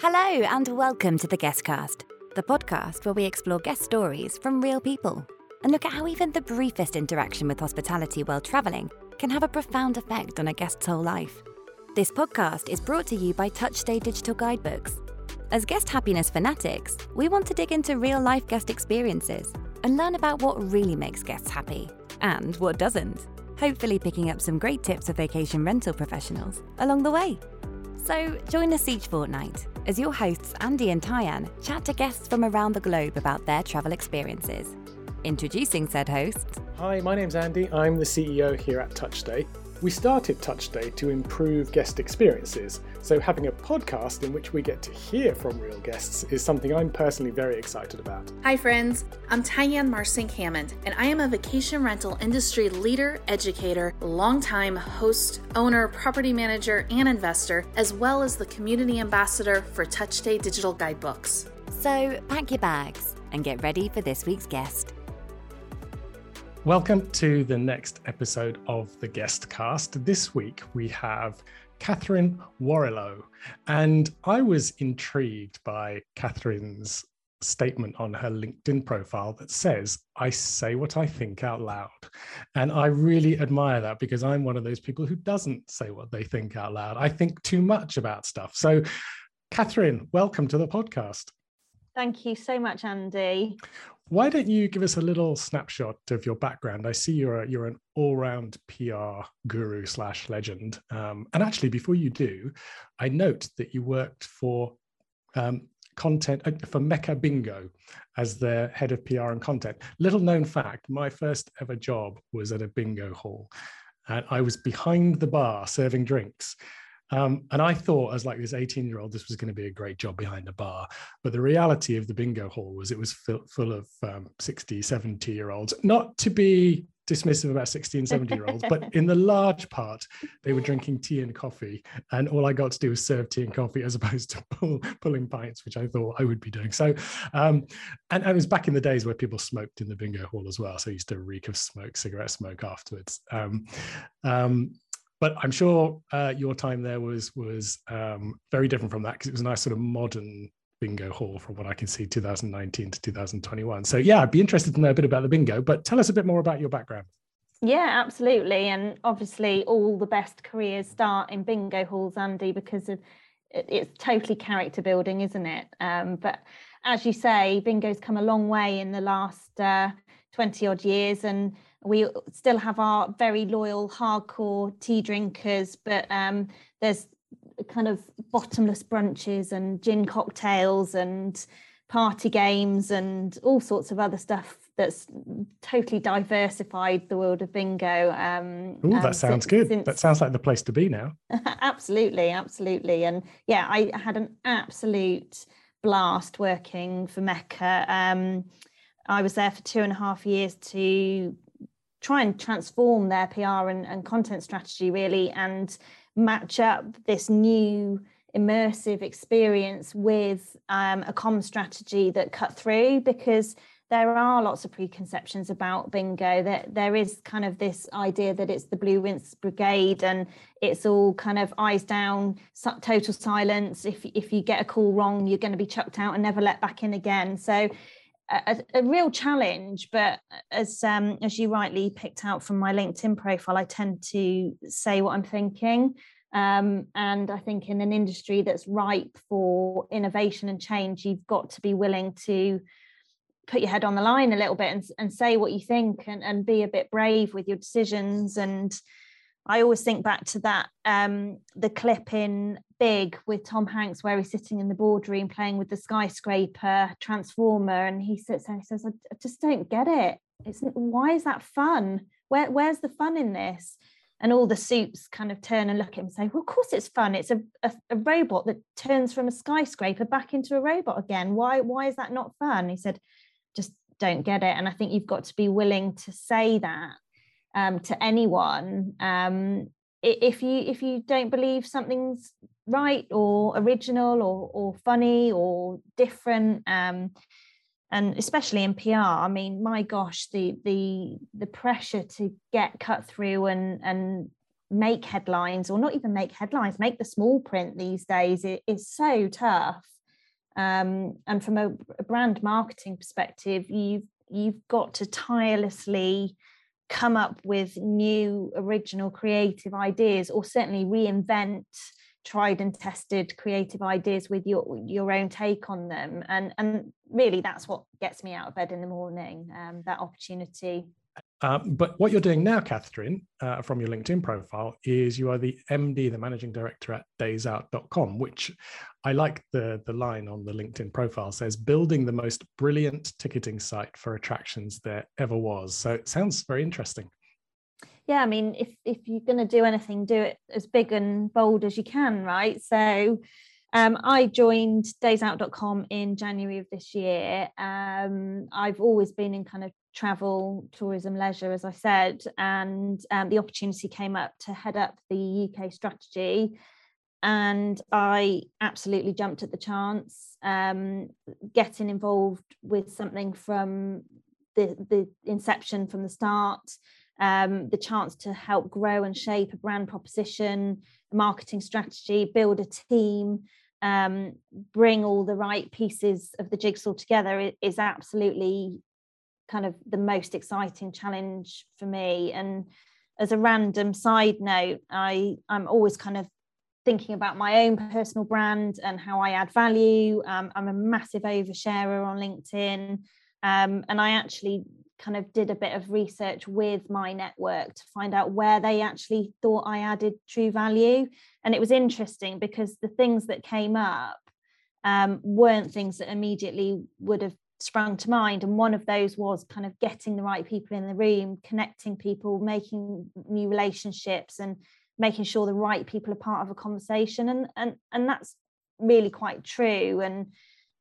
Hello, and welcome to the Guestcast, the podcast where we explore guest stories from real people and look at how even the briefest interaction with hospitality while travelling can have a profound effect on a guest's whole life. This podcast is brought to you by Touchstay Digital Guidebooks. As guest happiness fanatics, we want to dig into real life guest experiences and learn about what really makes guests happy and what doesn't, hopefully, picking up some great tips of vacation rental professionals along the way. So, join us each fortnight as your hosts Andy and Tyann chat to guests from around the globe about their travel experiences. Introducing said hosts. Hi, my name's Andy. I'm the CEO here at TouchStay. We started TouchStay to improve guest experiences, so having a podcast in which we get to hear from real guests is something I'm personally very excited about. Hi, friends. I'm Tyann Marcink Hammond, and I am a vacation rental industry leader, educator, longtime host, owner, property manager, and investor, as well as the community ambassador for Touchstay Digital Guidebooks. So, pack your bags and get ready for this week's guest. Welcome to the next episode of the Guest Cast. This week we have Catherine Warrilow, and I was intrigued by Catherine's statement on her LinkedIn profile that says, I say what I think out loud. And I really admire that because I'm one of those people who doesn't say what they think out loud. I think too much about stuff. So, Catherine, welcome to the podcast. Thank you so much, Andy. Why don't you give us a little snapshot of your background? I see you're a, you're an all-round PR guru slash legend. Um, and actually, before you do, I note that you worked for um, content uh, for Mecca Bingo as the head of PR and content. Little known fact: my first ever job was at a bingo hall, and I was behind the bar serving drinks. Um, and I thought, as like this 18 year old, this was going to be a great job behind a bar. But the reality of the bingo hall was it was full, full of um, 60, 70 year olds, not to be dismissive about 60 and 70 year olds, but in the large part, they were drinking tea and coffee. And all I got to do was serve tea and coffee as opposed to pull, pulling pints, which I thought I would be doing. So, um, and, and, it was back in the days where people smoked in the bingo hall as well. So I used to reek of smoke, cigarette smoke afterwards. Um, um, but I'm sure uh, your time there was was um, very different from that because it was a nice sort of modern bingo hall from what I can see 2019 to 2021. So yeah, I'd be interested to know a bit about the bingo, but tell us a bit more about your background. Yeah, absolutely. And obviously all the best careers start in bingo halls, Andy, because of it's totally character building, isn't it? Um, but as you say, bingo's come a long way in the last uh, 20 odd years and we still have our very loyal hardcore tea drinkers but um, there's kind of bottomless brunches and gin cocktails and party games and all sorts of other stuff that's totally diversified the world of bingo. Um, Ooh, that um, sounds since, good. Since... That sounds like the place to be now. absolutely, absolutely. And yeah, I had an absolute blast working for Mecca. Um, I was there for two and a half years to try and transform their PR and, and content strategy really and match up this new immersive experience with um, a common strategy that cut through because there are lots of preconceptions about bingo. That there is kind of this idea that it's the blue rinse brigade and it's all kind of eyes down total silence. If if you get a call wrong you're going to be chucked out and never let back in again. So a, a, real challenge, but as um, as you rightly picked out from my LinkedIn profile, I tend to say what I'm thinking. Um, and I think in an industry that's ripe for innovation and change, you've got to be willing to put your head on the line a little bit and, and say what you think and, and be a bit brave with your decisions and I always think back to that um, the clip in Big with Tom Hanks where he's sitting in the boardroom playing with the skyscraper transformer, and he sits there and he says, "I, just don't get it. It's why is that fun? Where where's the fun in this?" And all the soups kind of turn and look at him and say, "Well, of course it's fun. It's a, a, a robot that turns from a skyscraper back into a robot again. Why why is that not fun?" He said, "Just don't get it." And I think you've got to be willing to say that um, to anyone um, if you if you don't believe something's right or original or or funny or different um, and especially in PR I mean my gosh the the the pressure to get cut through and and make headlines or not even make headlines make the small print these days is so tough. Um, and from a, a, brand marketing perspective you've you've got to tirelessly come up with new original creative ideas or certainly reinvent tried and tested creative ideas with your your own take on them. And and really that's what gets me out of bed in the morning um, that opportunity um, but what you're doing now, Catherine, uh, from your LinkedIn profile, is you are the MD, the managing director at daysout.com, which I like the, the line on the LinkedIn profile says, building the most brilliant ticketing site for attractions there ever was. So it sounds very interesting. Yeah, I mean, if, if you're going to do anything, do it as big and bold as you can, right? So um, I joined daysout.com in January of this year. Um, I've always been in kind of travel, tourism, leisure, as I said, and um, the opportunity came up to head up the UK strategy. And I absolutely jumped at the chance, um, getting involved with something from the, the inception from the start, um, the chance to help grow and shape a brand proposition, a marketing strategy, build a team, um, bring all the right pieces of the jigsaw together is absolutely kind of the most exciting challenge for me. And as a random side note, I I'm always kind of thinking about my own personal brand and how I add value. Um, I'm a massive oversharer on LinkedIn, um, and I actually kind of did a bit of research with my network to find out where they actually thought I added true value. And it was interesting because the things that came up um, weren't things that immediately would have sprung to mind and one of those was kind of getting the right people in the room connecting people making new relationships and making sure the right people are part of a conversation and and and that's really quite true and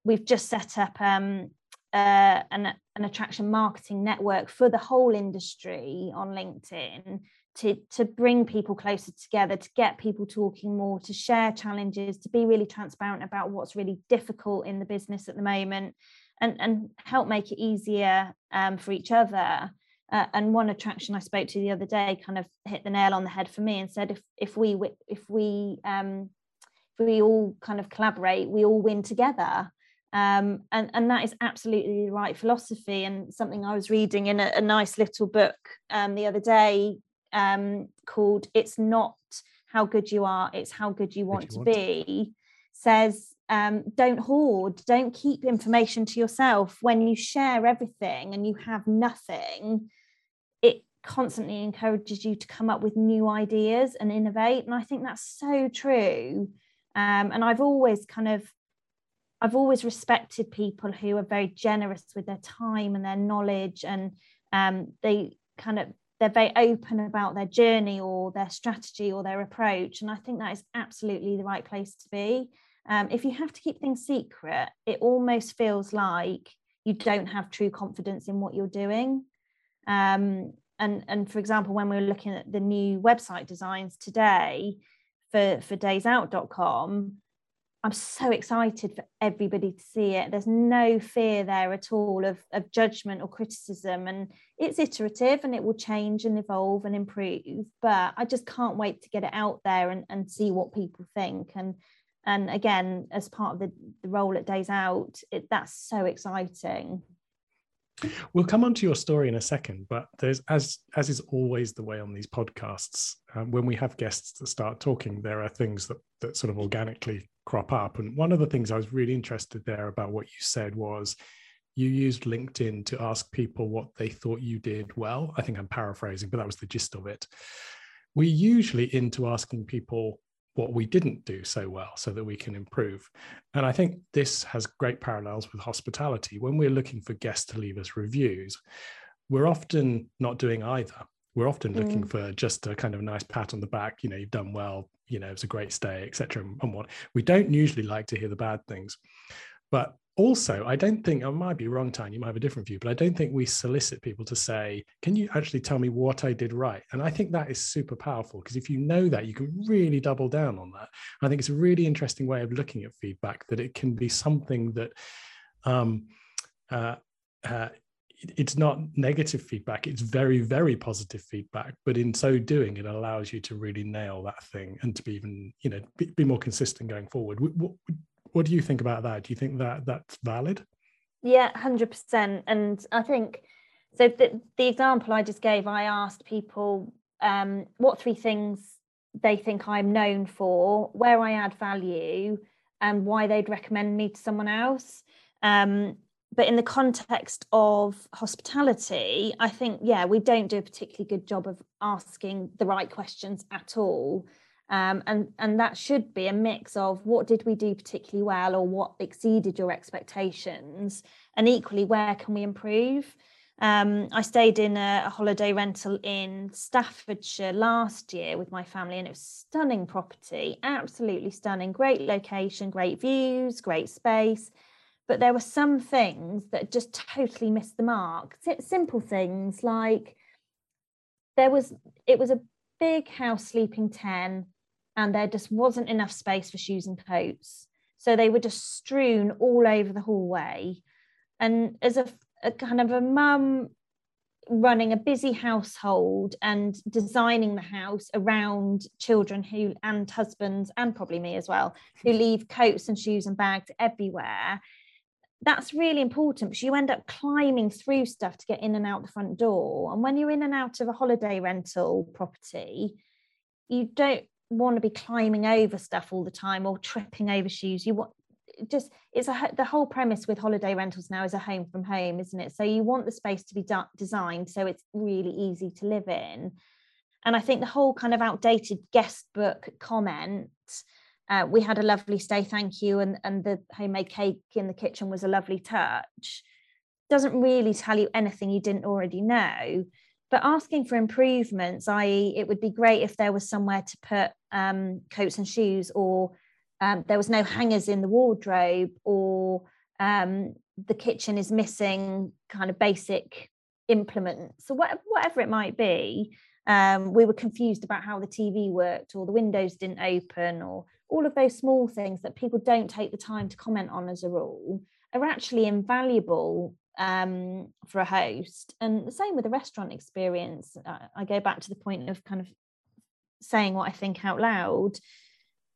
we've just set up um, uh, an, an attraction marketing network for the whole industry on linkedin to, to bring people closer together, to get people talking more, to share challenges, to be really transparent about what's really difficult in the business at the moment, and, and help make it easier um, for each other. Uh, and one attraction I spoke to the other day kind of hit the nail on the head for me and said if if we if we um, if we all kind of collaborate, we all win together. Um, and and that is absolutely the right philosophy and something I was reading in a, a nice little book um, the other day um, called "It's Not How Good You Are, It's How Good You Want you to want. Be." Says um, don't hoard, don't keep information to yourself. When you share everything and you have nothing, it constantly encourages you to come up with new ideas and innovate. And I think that's so true. Um, and I've always kind of I've always respected people who are very generous with their time and their knowledge, and um, they kind of they're very open about their journey or their strategy or their approach. And I think that is absolutely the right place to be um, if you have to keep things secret, it almost feels like you don't have true confidence in what you're doing. Um, and, and for example, when we were looking at the new website designs today for, for daysout.com, I'm so excited for everybody to see it. There's no fear there at all of, of judgment or criticism. And it's iterative and it will change and evolve and improve. But I just can't wait to get it out there and, and see what people think. And and again as part of the, the role at days out it, that's so exciting We'll come on to your story in a second, but there's as as is always the way on these podcasts. Um, when we have guests that start talking, there are things that that sort of organically crop up. And one of the things I was really interested there about what you said was you used LinkedIn to ask people what they thought you did well. I think I'm paraphrasing, but that was the gist of it. We're usually into asking people what we didn't do so well so that we can improve. And I think this has great parallels with hospitality. When we're looking for guests to leave us reviews, we're often not doing either. We're often mm. looking for just a kind of nice pat on the back, you know, you've done well, you know, it was a great stay, etc. And what we don't usually like to hear the bad things. But also, I don't think I might be wrong, Tyann. You might have a different view, but I don't think we solicit people to say, "Can you actually tell me what I did right?" And I think that is super powerful because if you know that, you can really double down on that. I think it's a really interesting way of looking at feedback. That it can be something that, um, uh, uh, it's not negative feedback it's very very positive feedback but in so doing it allows you to really nail that thing and to be even you know be, be more consistent going forward what, what do you think about that? Do you think that that's valid? Yeah 100% and i think so the, the example i just gave i asked people um, what three things they think i'm known for where i add value and why they'd recommend me to someone else. Um, but in the context of hospitality, I think, yeah, we don't do a particularly good job of asking the right questions at all. Um, and and that should be a mix of what did we do particularly well or what exceeded your expectations? And equally where can we improve? Um, i stayed in a, a, holiday rental in staffordshire last year with my family and it was stunning property absolutely stunning. Great location great views great space. But there were some things that just totally missed the mark. Simple things like there was it was a big house sleeping 10 and there just wasn't enough space for shoes and coats so they were just strewn all over the hallway and as a, a kind of a mum running a busy household and designing the house around children who and husbands and probably me as well who leave coats and shoes and bags everywhere that's really important because you end up climbing through stuff to get in and out the front door. And when you're in and out of a holiday rental property, you don't want to be climbing over stuff all the time or tripping over shoes. You want just it's a the whole premise with holiday rentals now is a home from home, isn't it? So you want the space to be designed so it's really easy to live in. And I think the whole kind of outdated guest book comment uh, we had a lovely stay, thank you, and, and the homemade cake in the kitchen was a lovely touch. Doesn't really tell you anything you didn't already know. But asking for improvements, i.e., it would be great if there was somewhere to put um, coats and shoes, or um, there was no hangers in the wardrobe, or um, the kitchen is missing kind of basic implements, so whatever, whatever it might be. Um, we were confused about how the TV worked, or the windows didn't open, or all of those small things that people don't take the time to comment on as a rule are actually invaluable um, for a host. And the same with the restaurant experience. Uh, I go back to the point of kind of saying what I think out loud.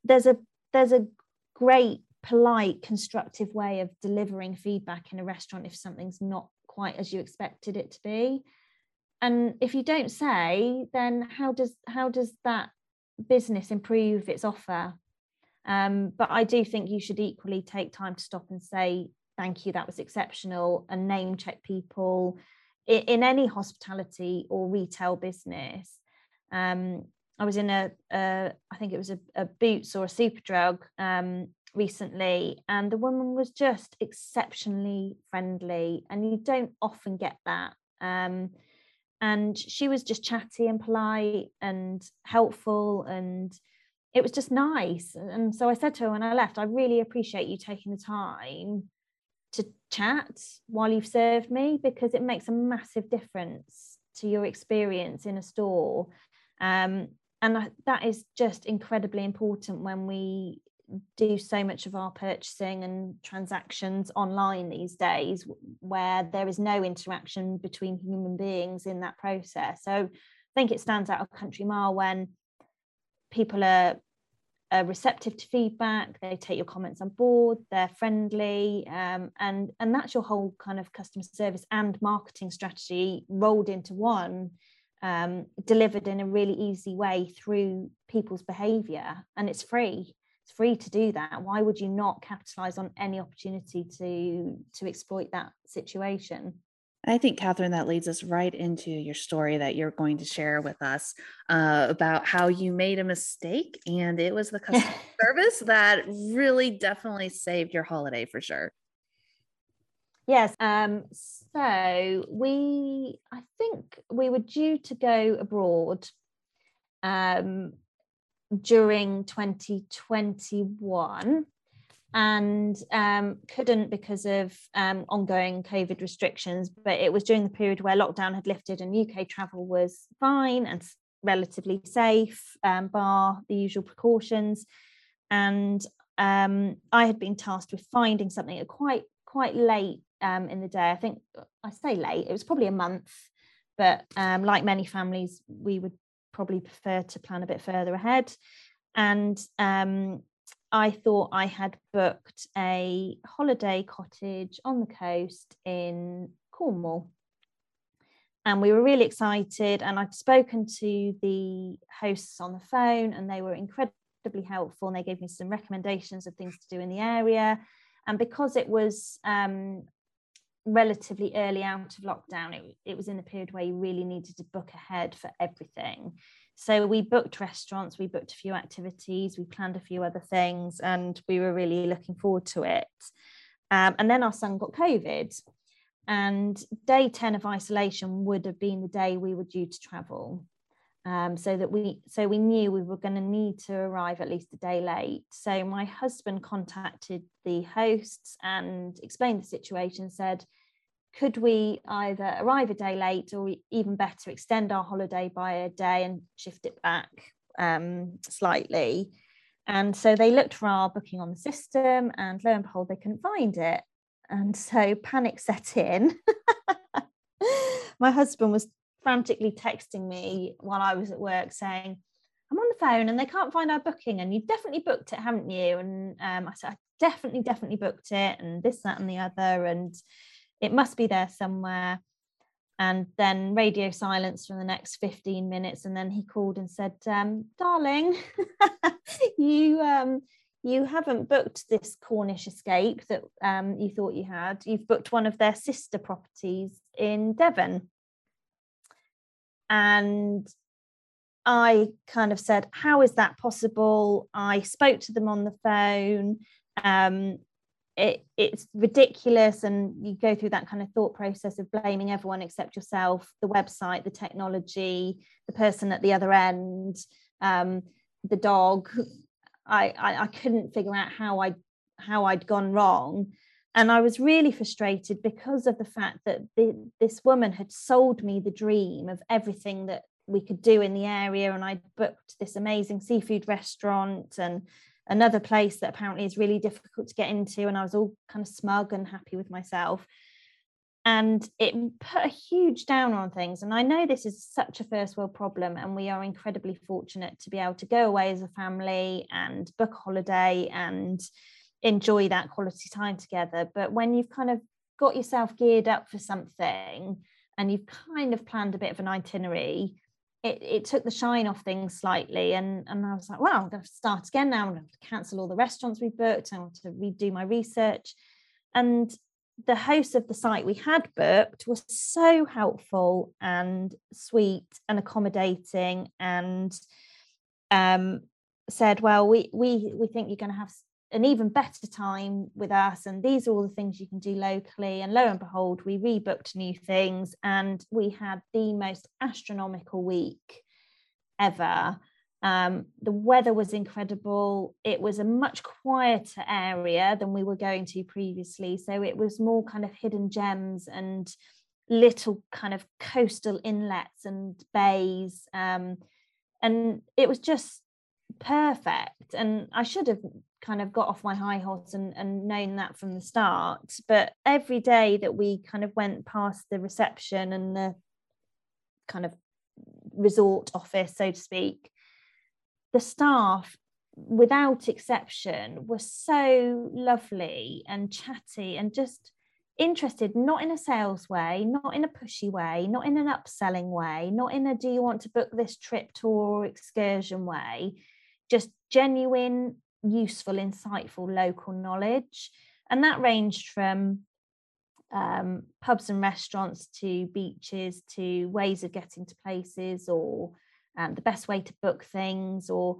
There's a there's a great, polite, constructive way of delivering feedback in a restaurant if something's not quite as you expected it to be. And if you don't say, then how does how does that business improve its offer um, but I do think you should equally take time to stop and say, thank you, that was exceptional, and name check people in, in any hospitality or retail business. Um, I was in a, a, I think it was a, a Boots or a Superdrug um, recently, and the woman was just exceptionally friendly, and you don't often get that. Um, and she was just chatty and polite and helpful and it was just nice. And so I said to her when I left, I really appreciate you taking the time to chat while you've served me because it makes a massive difference to your experience in a store. Um, and that is just incredibly important when we do so much of our purchasing and transactions online these days where there is no interaction between human beings in that process. So I think it stands out a country mile when people are, are receptive to feedback they take your comments on board they're friendly um, and and that's your whole kind of customer service and marketing strategy rolled into one um, delivered in a really easy way through people's behavior. And it's free. It's free to do that. Why would you not capitalize on any opportunity to to exploit that situation I think, Catherine, that leads us right into your story that you're going to share with us uh, about how you made a mistake and it was the customer service that really definitely saved your holiday for sure. Yes. Um, so we, I think we were due to go abroad um, during 2021 and um, couldn't because of um, ongoing COVID restrictions. But it was during the period where lockdown had lifted and UK travel was fine and relatively safe, um, bar the usual precautions. And um, I had been tasked with finding something at quite quite late um, in the day. I think I say late, it was probably a month, but um, like many families, we would probably prefer to plan a bit further ahead. And I thought I had booked a holiday cottage on the coast in Cornwall. And we were really excited. And I'd spoken to the hosts on the phone, and they were incredibly helpful. And they gave me some recommendations of things to do in the area. And because it was um, relatively early out of lockdown, it, it was in the period where you really needed to book ahead for everything. So we booked restaurants, we booked a few activities, we planned a few other things, and we were really looking forward to it. Um, and then our son got COVID, and day 10 of isolation would have been the day we were due to travel. Um, so that we so we knew we were going to need to arrive at least a day late. So my husband contacted the hosts and explained the situation, said, could we either arrive a day late or even better extend our holiday by a day and shift it back um, slightly? And so they looked for our booking on the system and lo and behold they couldn't find it. And so panic set in. My husband was frantically texting me while i was at work saying i'm on the phone and they can't find our booking and you've definitely booked it haven't you? And um, i said i definitely definitely booked it and this that and the other and it must be there somewhere. And then radio silence for the next 15 minutes and then he called and said um, darling you um, you haven't booked this cornish escape that um, you thought you had. You've booked one of their sister properties in devon. And i kind of said how is that possible? I spoke to them on the phone um, it, it's ridiculous and you go through that kind of thought process of blaming everyone except yourself the website the technology the person at the other end um, the dog. I, I, I couldn't figure out how i how i'd gone wrong. And i was really frustrated because of the fact that the, this woman had sold me the dream of everything that we could do in the area and i booked this amazing seafood restaurant and another place that apparently is really difficult to get into and i was all kind of smug and happy with myself. And it put a huge down on things and i know this is such a first world problem and we are incredibly fortunate to be able to go away as a family and book a holiday and enjoy that quality time together. But when you've kind of got yourself geared up for something and you've kind of planned a bit of an itinerary it, it took the shine off things slightly and and I was like wow I'm going to start again now. I'm going to cancel all the restaurants we booked. I want to redo my research. And the host of the site we had booked was so helpful and sweet and accommodating and um, said well we we we think you're going to have an even better time with us and these are all the things you can do locally. And lo and behold we rebooked new things and we had the most astronomical week ever. Um, the weather was incredible. It was a much quieter area than we were going to previously so it was more kind of hidden gems and little kind of coastal inlets and bays. Um, and it was just perfect. And i should have kind of got off my high horse and, and known that from the start. But every day that we kind of went past the reception and the kind of resort office, so to speak, the staff, without exception, were so lovely and chatty and just interested, not in a sales way, not in a pushy way, not in an upselling way, not in a do you want to book this trip, tour, or excursion way, just genuine useful, insightful local knowledge. And that ranged from um, pubs and restaurants to beaches to ways of getting to places or um, the best way to book things or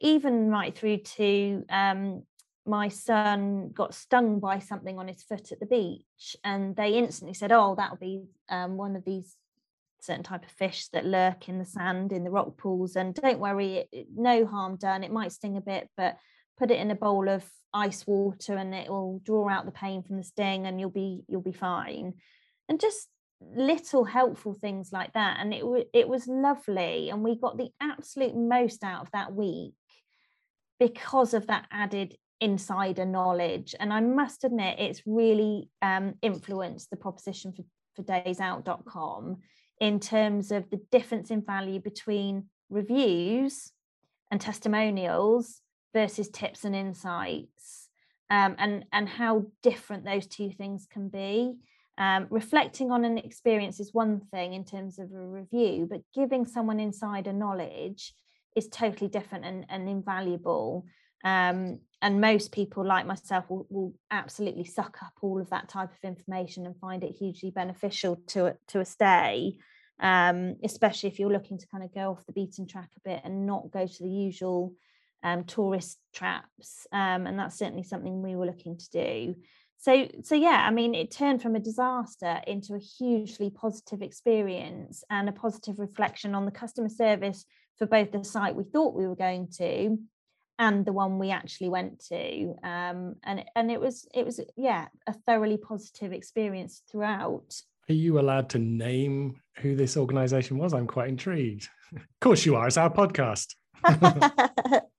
even right through to um, my son got stung by something on his foot at the beach and they instantly said oh that'll be um, one of these certain type of fish that lurk in the sand in the rock pools and don't worry it, no harm done it might sting a bit but put it in a bowl of ice water and it will draw out the pain from the sting and you'll be you'll be fine. And just little helpful things like that. And it it was lovely. And we got the absolute most out of that week because of that added insider knowledge. And I must admit, it's really um, influenced the proposition for, for daysout.com in terms of the difference in value between reviews and testimonials versus tips and insights um, and and how different those two things can be. Um, reflecting on an experience is one thing in terms of a review but giving someone insider knowledge is totally different and, and invaluable. Um, and most people like myself will, will, absolutely suck up all of that type of information and find it hugely beneficial to, to a stay um, especially if you're looking to kind of go off the beaten track a bit and not go to the usual um, tourist traps. Um, and that's certainly something we were looking to do. So, so yeah, I mean, it turned from a disaster into a hugely positive experience and a positive reflection on the customer service for both the site we thought we were going to and the one we actually went to um, and and it was it was yeah a thoroughly positive experience throughout are you allowed to name who this organization was? I'm quite intrigued. of course you are. It's our podcast.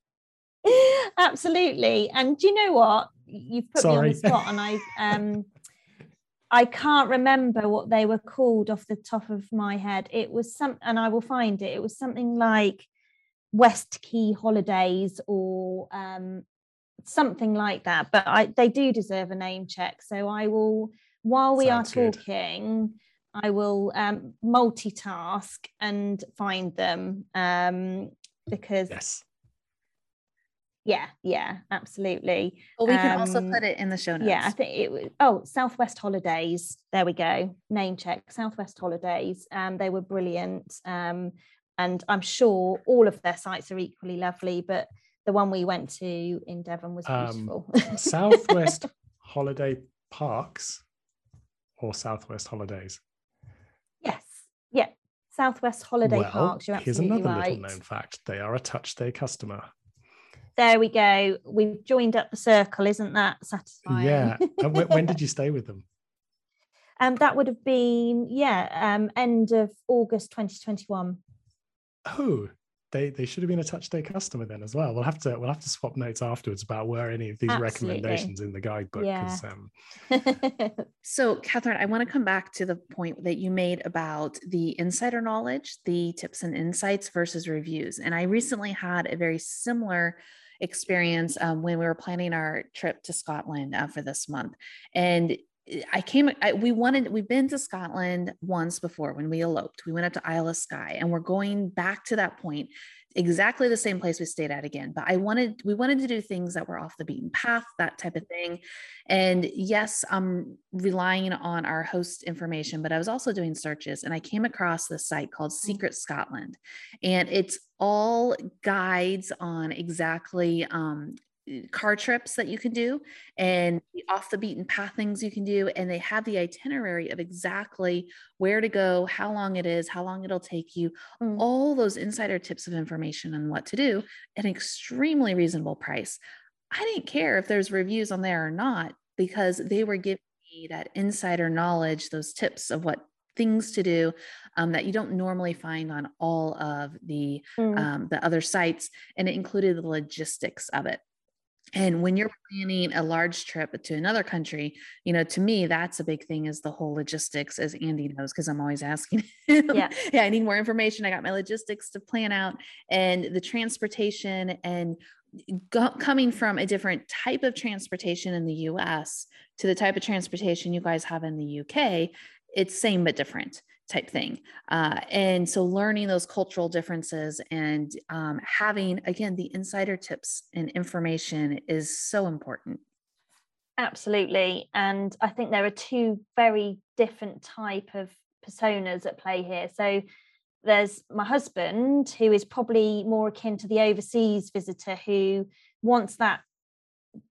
Absolutely. And do you know what? You've put Sorry. me on the spot and I um I can't remember what they were called off the top of my head. It was some and I will find it. It was something like West Key Holidays or um something like that. But I they do deserve a name check. So I will while we Sounds are talking, good. I will um, multitask and find them um, because yes. Yeah, yeah, absolutely. Well, we can um, also put it in the show notes. Yeah, I think it was. Oh, Southwest Holidays. There we go. Name check. Southwest Holidays. Um, they were brilliant. Um, and I'm sure all of their sites are equally lovely, but the one we went to in Devon was um, beautiful. Southwest Holiday Parks or Southwest Holidays? Yes. Yeah. Southwest Holiday well, Parks. You're here's another right. little known fact. They are a TouchStay customer. There we go. We've joined up the circle. Isn't that satisfying? Yeah. when, when did you stay with them? Um, that would have been, yeah, um, end of August 2021. Oh, they they should have been a TouchStay customer then as well. We'll have to we'll have to swap notes afterwards about where any of these Absolutely. recommendations in the guidebook. Yeah. Um... so, Catherine, I want to come back to the point that you made about the insider knowledge, the tips and insights versus reviews. And I recently had a very similar experience um, when we were planning our trip to Scotland uh, for this month, and I came, I, we wanted, we've been to Scotland once before when we eloped. We went up to Isle of Skye and we're going back to that point, exactly the same place we stayed at again. But I wanted, we wanted to do things that were off the beaten path, that type of thing. And yes, I'm relying on our host information, but I was also doing searches and I came across this site called mm. Secret Scotland. And it's all guides on exactly um, car trips that you can do and the off the beaten path things you can do and they have the itinerary of exactly where to go how long it is how long it'll take you mm. all those insider tips of information on what to do at an extremely reasonable price i didn't care if there's reviews on there or not because they were giving me that insider knowledge those tips of what things to do um, that you don't normally find on all of the mm. um, the other sites and it included the logistics of it and when you're planning a large trip to another country you know to me that's a big thing is the whole logistics as andy knows because i'm always asking yeah. Yeah i need more information. I got my logistics to plan out. And the transportation and go- coming from a different type of transportation in the us to the type of transportation you guys have in the uk it's same but different type thing. Uh, and so learning those cultural differences and um, having, again, the insider tips and information is so important. Absolutely. And I think there are two very different type of personas at play here. So there's my husband, who is probably more akin to the overseas visitor who wants that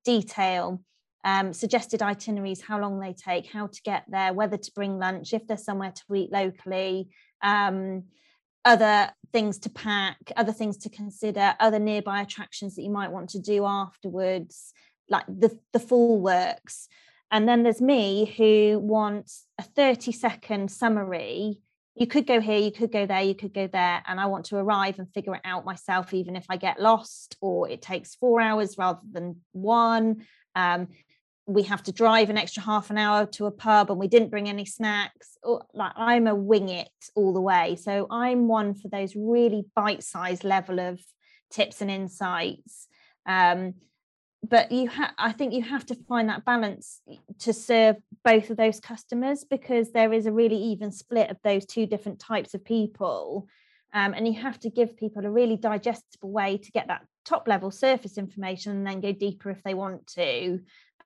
detail um, suggested itineraries, how long they take, how to get there, whether to bring lunch, if there's somewhere to eat locally, um, other things to pack, other things to consider, other nearby attractions that you might want to do afterwards, like the, the full works. And then there's me who wants a 30 second summary you could go here, you could go there, you could go there, and I want to arrive and figure it out myself, even if I get lost or it takes four hours rather than one. Um, we have to drive an extra half an hour to a pub and we didn't bring any snacks. Or like i'm a wing it all the way. So i'm one for those really bite-sized level of tips and insights. Um, but you have i think you have to find that balance to serve both of those customers because there is a really even split of those two different types of people. Um, and you have to give people a really digestible way to get that top level surface information and then go deeper if they want to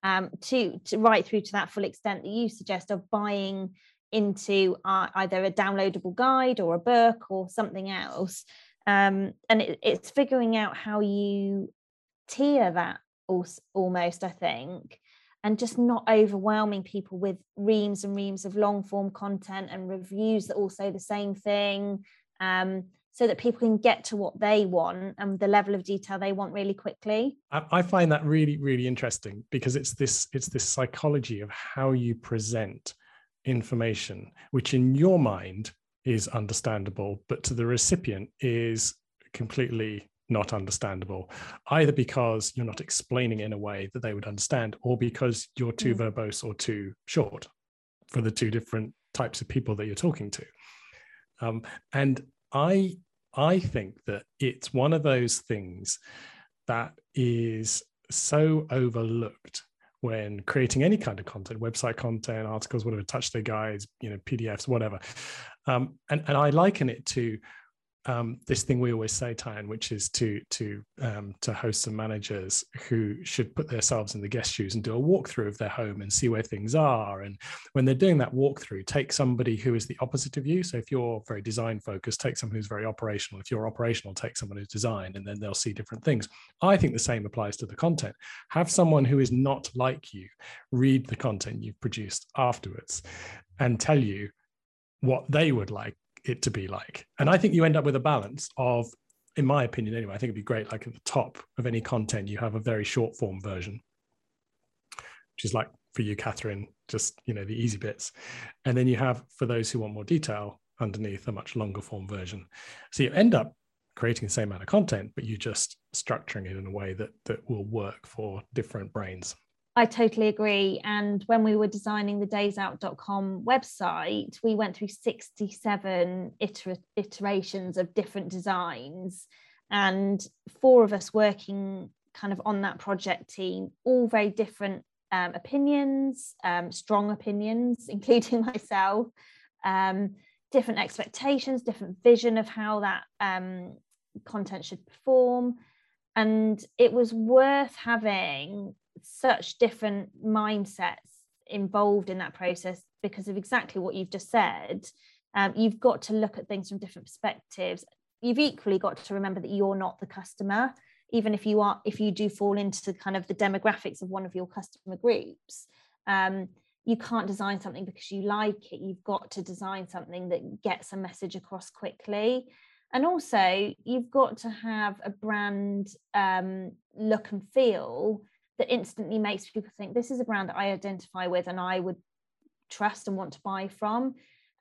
um, to, to right through to that full extent that you suggest of buying into uh, either a downloadable guide or a book or something else. Um, and it, it's figuring out how you tier that almost i think and just not overwhelming people with reams and reams of long form content and reviews that all say the same thing. Um, so that people can get to what they want and the level of detail they want really quickly i find that really really interesting because it's this it's this psychology of how you present information which in your mind is understandable but to the recipient is completely not understandable either because you're not explaining in a way that they would understand or because you're too mm. verbose or too short for the two different types of people that you're talking to um, and i I think that it's one of those things that is so overlooked when creating any kind of content, website content, articles, whatever, TouchStay guides, you know, PDFs, whatever. Um, and, and I liken it to um, this thing we always say, Tyann, which is to to um, to hosts and managers who should put themselves in the guest shoes and do a walkthrough of their home and see where things are. And when they're doing that walkthrough, take somebody who is the opposite of you. So if you're very design focused, take someone who's very operational. If you're operational, take someone who's designed, and then they'll see different things. I think the same applies to the content. Have someone who is not like you read the content you've produced afterwards and tell you what they would like it to be like. And I think you end up with a balance of, in my opinion anyway, I think it'd be great, like at the top of any content, you have a very short form version, which is like for you, Catherine, just, you know, the easy bits. And then you have, for those who want more detail, underneath a much longer form version. So you end up creating the same amount of content, but you're just structuring it in a way that that will work for different brains. I totally agree. And when we were designing the daysout.com website, we went through 67 iter- iterations of different designs and four of us working kind of on that project team, all very different um, opinions, um, strong opinions, including myself, um, different expectations, different vision of how that um, content should perform. And it was worth having such different mindsets involved in that process because of exactly what you've just said. Um, you've got to look at things from different perspectives. You've equally got to remember that you're not the customer, even if you are, if you do fall into kind of the demographics of one of your customer groups. Um, you can't design something because you like it. You've got to design something that gets a message across quickly. And also, you've got to have a brand um, look and feel that instantly makes people think this is a brand that I identify with and I would trust and want to buy from.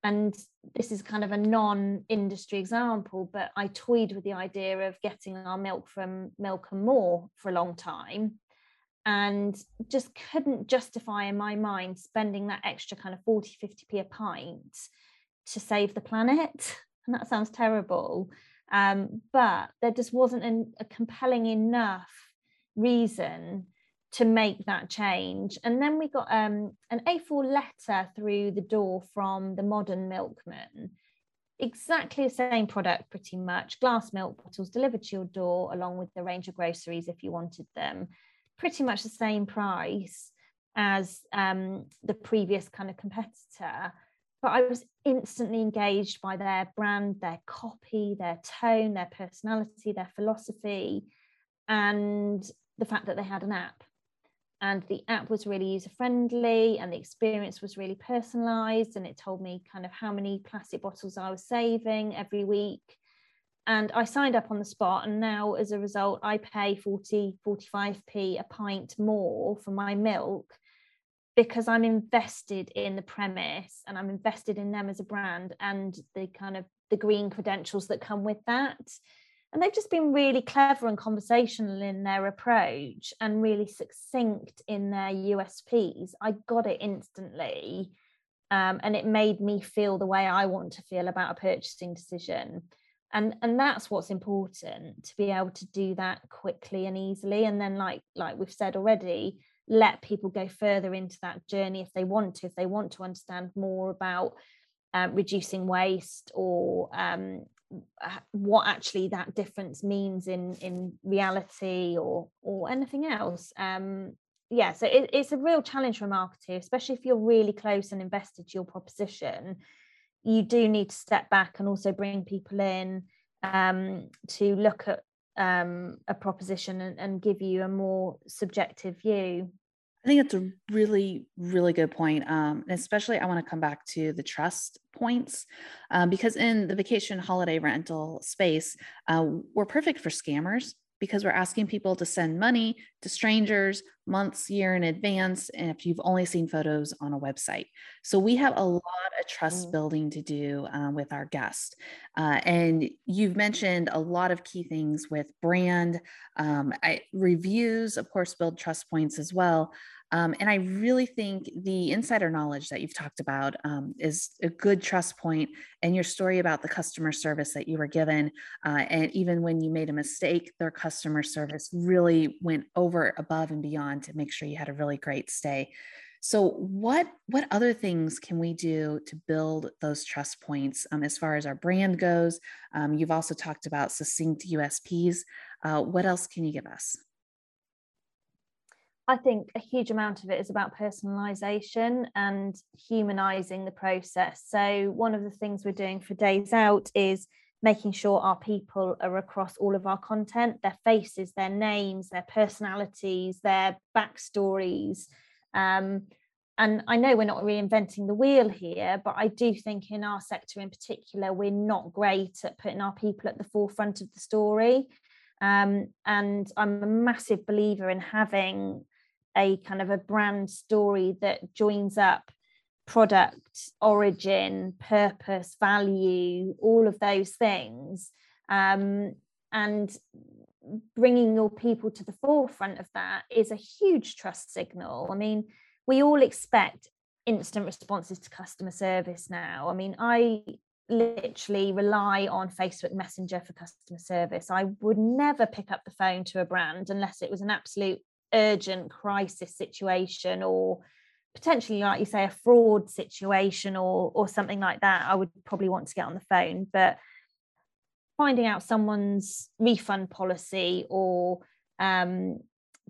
And this is kind of a non industry example, but I toyed with the idea of getting our milk from Milk and More for a long time and just couldn't justify in my mind spending that extra kind of 40, 50p a pint to save the planet. And that sounds terrible. Um, but there just wasn't an, a compelling enough reason to make that change. And then we got um, an A4 letter through the door from the modern milkman. Exactly the same product, pretty much. Glass milk bottles delivered to your door, along with the range of groceries if you wanted them. Pretty much the same price as um, the previous kind of competitor. But I was instantly engaged by their brand, their copy, their tone, their personality, their philosophy, and the fact that they had an app and the app was really user friendly and the experience was really personalized and it told me kind of how many plastic bottles I was saving every week and I signed up on the spot and now as a result I pay 40 45p a pint more for my milk because I'm invested in the premise and I'm invested in them as a brand and the kind of the green credentials that come with that. And they've just been really clever and conversational in their approach and really succinct in their USPs. I got it instantly. Um, and it made me feel the way I want to feel about a purchasing decision. And, and that's what's important to be able to do that quickly and easily. And then, like like we've said already, let people go further into that journey if they want to, if they want to understand more about um, reducing waste or um, what actually that difference means in in reality or or anything else um yeah so it, it's a real challenge for a marketer especially if you're really close and invested to your proposition. You do need to step back and also bring people in um, to look at um, a proposition and, and give you a more subjective view I think it's a really, really good point. Um, and especially, I want to come back to the trust points um, because in the vacation holiday rental space, uh, we're perfect for scammers because we're asking people to send money to strangers months, year in advance, and if you've only seen photos on a website. So we have a lot of trust mm. building to do um, with our guests. Uh, and you've mentioned a lot of key things with brand, um, I, reviews, of course, build trust points as well. Um, and I really think the insider knowledge that you've talked about um, is a good trust point. And your story about the customer service that you were given, uh, and even when you made a mistake, their customer service really went over, above, and beyond to make sure you had a really great stay. So, what what other things can we do to build those trust points um, as far as our brand goes? Um, you've also talked about succinct USPs. Uh, what else can you give us? I think a huge amount of it is about personalization and humanizing the process. So, one of the things we're doing for Days Out is making sure our people are across all of our content their faces, their names, their personalities, their backstories. Um, and I know we're not reinventing the wheel here, but I do think in our sector in particular, we're not great at putting our people at the forefront of the story. Um, and I'm a massive believer in having a kind of a brand story that joins up product origin purpose value all of those things um, and bringing your people to the forefront of that is a huge trust signal. I mean we all expect instant responses to customer service now. I mean i literally rely on facebook messenger for customer service. I would never pick up the phone to a brand unless it was an absolute urgent crisis situation or potentially like you say a fraud situation or or something like that i would probably want to get on the phone. But finding out someone's refund policy or um,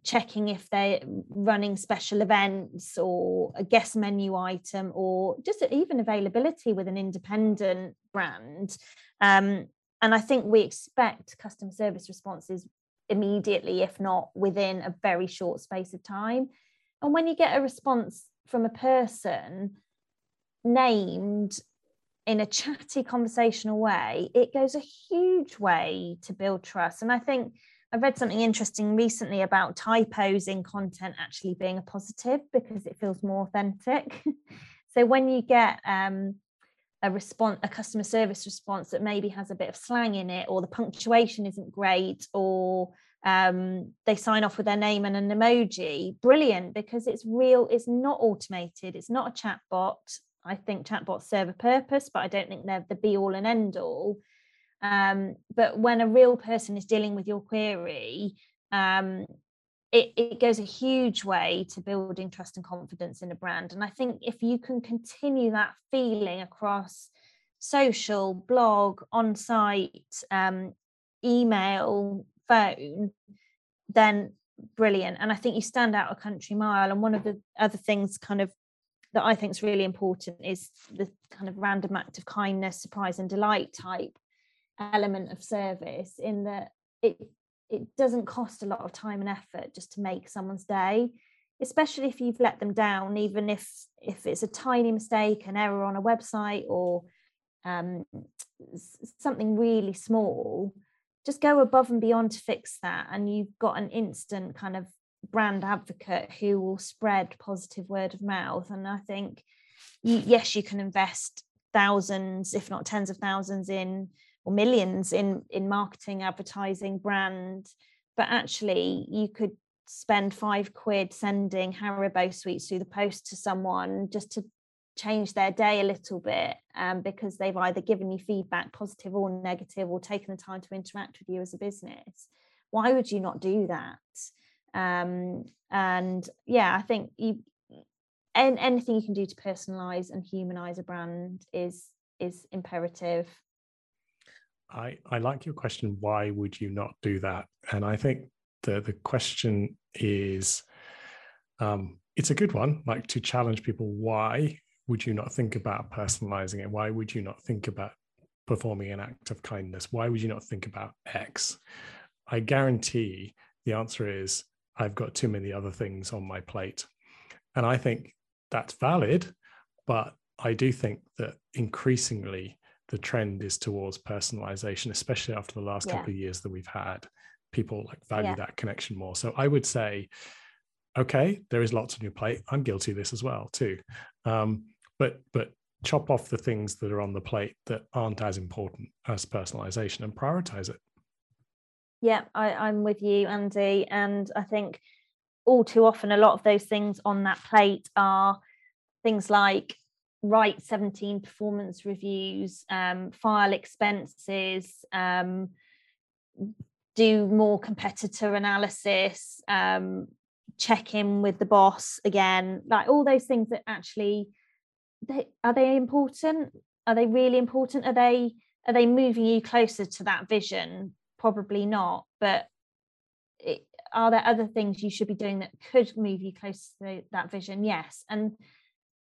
checking if they're running special events or a guest menu item or just even availability with an independent brand um, and i think we expect customer service responses immediately, if not within a very short space of time. And when you get a response from a person named in a chatty conversational way, it goes a huge way to build trust. And I think I read something interesting recently about typos in content actually being a positive because it feels more authentic. so when you get um, a response a customer service response that maybe has a bit of slang in it or the punctuation isn't great or um, they sign off with their name and an emoji brilliant because it's real it's not automated it's not a chat bot i think chatbots serve a purpose but i don't think they're the be all and end all um, but when a real person is dealing with your query um, it, it goes a huge way to building trust and confidence in a brand. And I think if you can continue that feeling across social, blog, on site, um, email, phone, then brilliant. And I think you stand out a country mile. And one of the other things kind of that I think is really important is the kind of random act of kindness, surprise and delight type element of service in that it it doesn't cost a lot of time and effort just to make someone's day especially if you've let them down even if if it's a tiny mistake an error on a website or um, something really small just go above and beyond to fix that and you've got an instant kind of brand advocate who will spread positive word of mouth. And I think, yes, you can invest thousands, if not tens of thousands, in or millions in in marketing, advertising, brand, but actually you could spend five quid sending Haribo sweets through the post to someone just to change their day a little bit um, because they've either given you feedback, positive or negative, or taken the time to interact with you as a business. Why would you not do that? Um, and yeah, I think you and anything you can do to personalize and humanize a brand is is imperative. I, I like your question, why would you not do that? And I think the the question is um, it's a good one, like to challenge people, why would you not think about personalizing it? Why would you not think about performing an act of kindness? Why would you not think about X? I guarantee the answer is I've got too many other things on my plate. And I think that's valid, but I do think that increasingly the trend is towards personalization, especially after the last yeah. couple of years that we've had. People like value yeah. that connection more. So I would say, okay, there is lots on your plate. I'm guilty of this as well too. Um, but but chop off the things that are on the plate that aren't as important as personalization and prioritize it. Yeah, I, I'm with you, Andy. And I think all too often, a lot of those things on that plate are things like write 17 performance reviews, um, file expenses, um, do more competitor analysis, um, check in with the boss again, like all those things that actually they, are they important? Are they really important? Are they are they moving you closer to that vision? Probably not. But it, are there other things you should be doing that could move you closer to that vision? Yes. And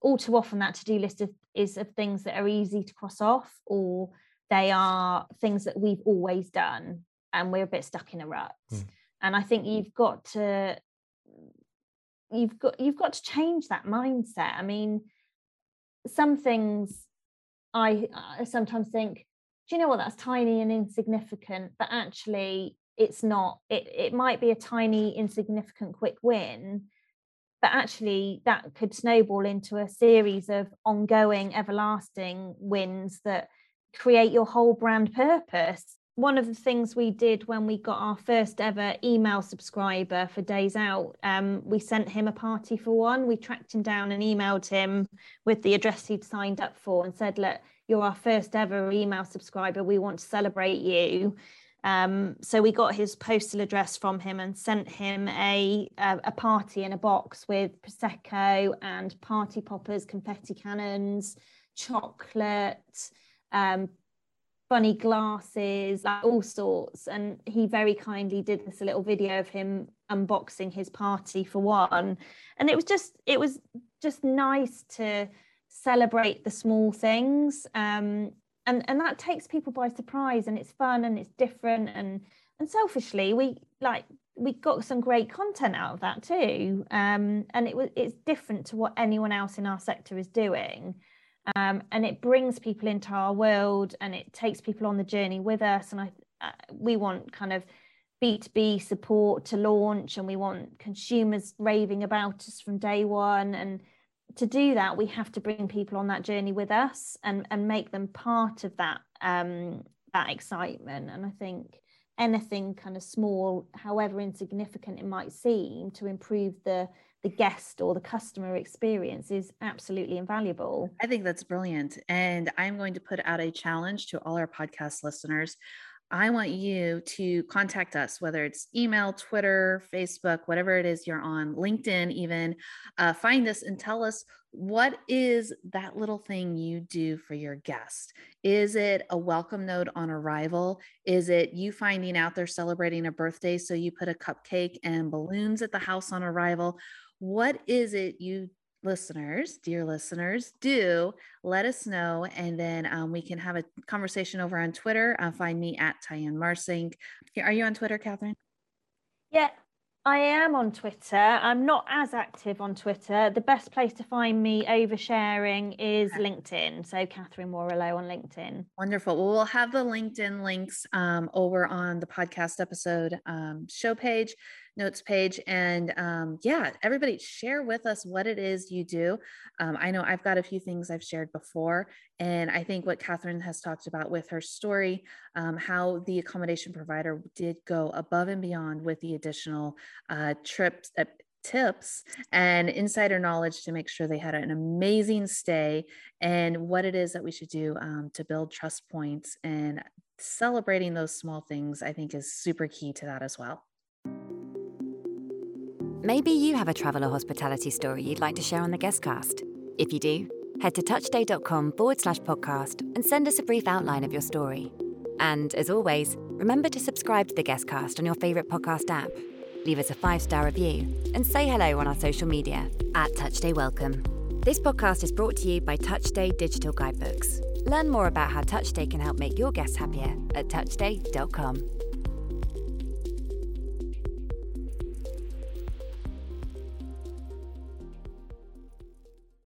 all too often that to-do list is, is of things that are easy to cross off or they are things that we've always done and we're a bit stuck in a rut. Mm. And I think you've got to you've got you've got to change that mindset. I mean, some things I, I sometimes think, do you know what? That's tiny and insignificant, but actually, it's not. It it might be a tiny, insignificant, quick win, but actually, that could snowball into a series of ongoing, everlasting wins that create your whole brand purpose one of the things we did when we got our first ever email subscriber for Days Out, um, we sent him a party for one. We tracked him down and emailed him with the address he'd signed up for and said, Look, you're our first ever email subscriber. We want to celebrate you. Um, so we got his postal address from him and sent him a, a, a party in a box with prosecco and party poppers, confetti cannons, chocolate, um, funny glasses, like all sorts. And he very kindly did this little video of him unboxing his party for one. And it was just, it was just nice to celebrate the small things. Um, and, and that takes people by surprise and it's fun and it's different and and selfishly we like we got some great content out of that too. Um, and it was it's different to what anyone else in our sector is doing. Um, and it brings people into our world and it takes people on the journey with us and I uh, we want kind of B2B support to launch and we want consumers raving about us from day one and to do that we have to bring people on that journey with us and and make them part of that um, that excitement and I think anything kind of small however insignificant it might seem to improve the the guest or the customer experience is absolutely invaluable. I think that's brilliant. And I'm going to put out a challenge to all our podcast listeners. I want you to contact us, whether it's email, Twitter, Facebook, whatever it is you're on, LinkedIn, even. Uh, find us and tell us what is that little thing you do for your guest? Is it a welcome note on arrival? Is it you finding out they're celebrating a birthday, so you put a cupcake and balloons at the house on arrival? What is it you listeners, dear listeners, do let us know. And then um, we can have a conversation over on Twitter. Uh, find me at Tyann Marcink. Are you on Twitter, Catherine? Yeah, I am on Twitter. I'm not as active on Twitter. The best place to find me oversharing is LinkedIn. So Catherine Warrilow on LinkedIn. Wonderful. Well, we'll have the LinkedIn links um, over on the podcast episode um, show page notes page. And um, yeah, everybody share with us what it is you do. Um, I know I've got a few things I've shared before. And I think what Catherine has talked about with her story, um, how the accommodation provider did go above and beyond with the additional uh, trips. Uh, tips and insider knowledge to make sure they had an amazing stay and what it is that we should do um, to build trust points and celebrating those small things i think is super key to that as well Maybe you have a travel or hospitality story you'd like to share on the Guestcast. If you do, head to touchstay.com forward slash podcast and send us a brief outline of your story. And as always, remember to subscribe to the Guestcast on your favourite podcast app. Leave us a five star review and say hello on our social media at TouchStay Welcome. This podcast is brought to you by TouchStay Digital Guidebooks. Learn more about how TouchStay can help make your guests happier at touchstay.com.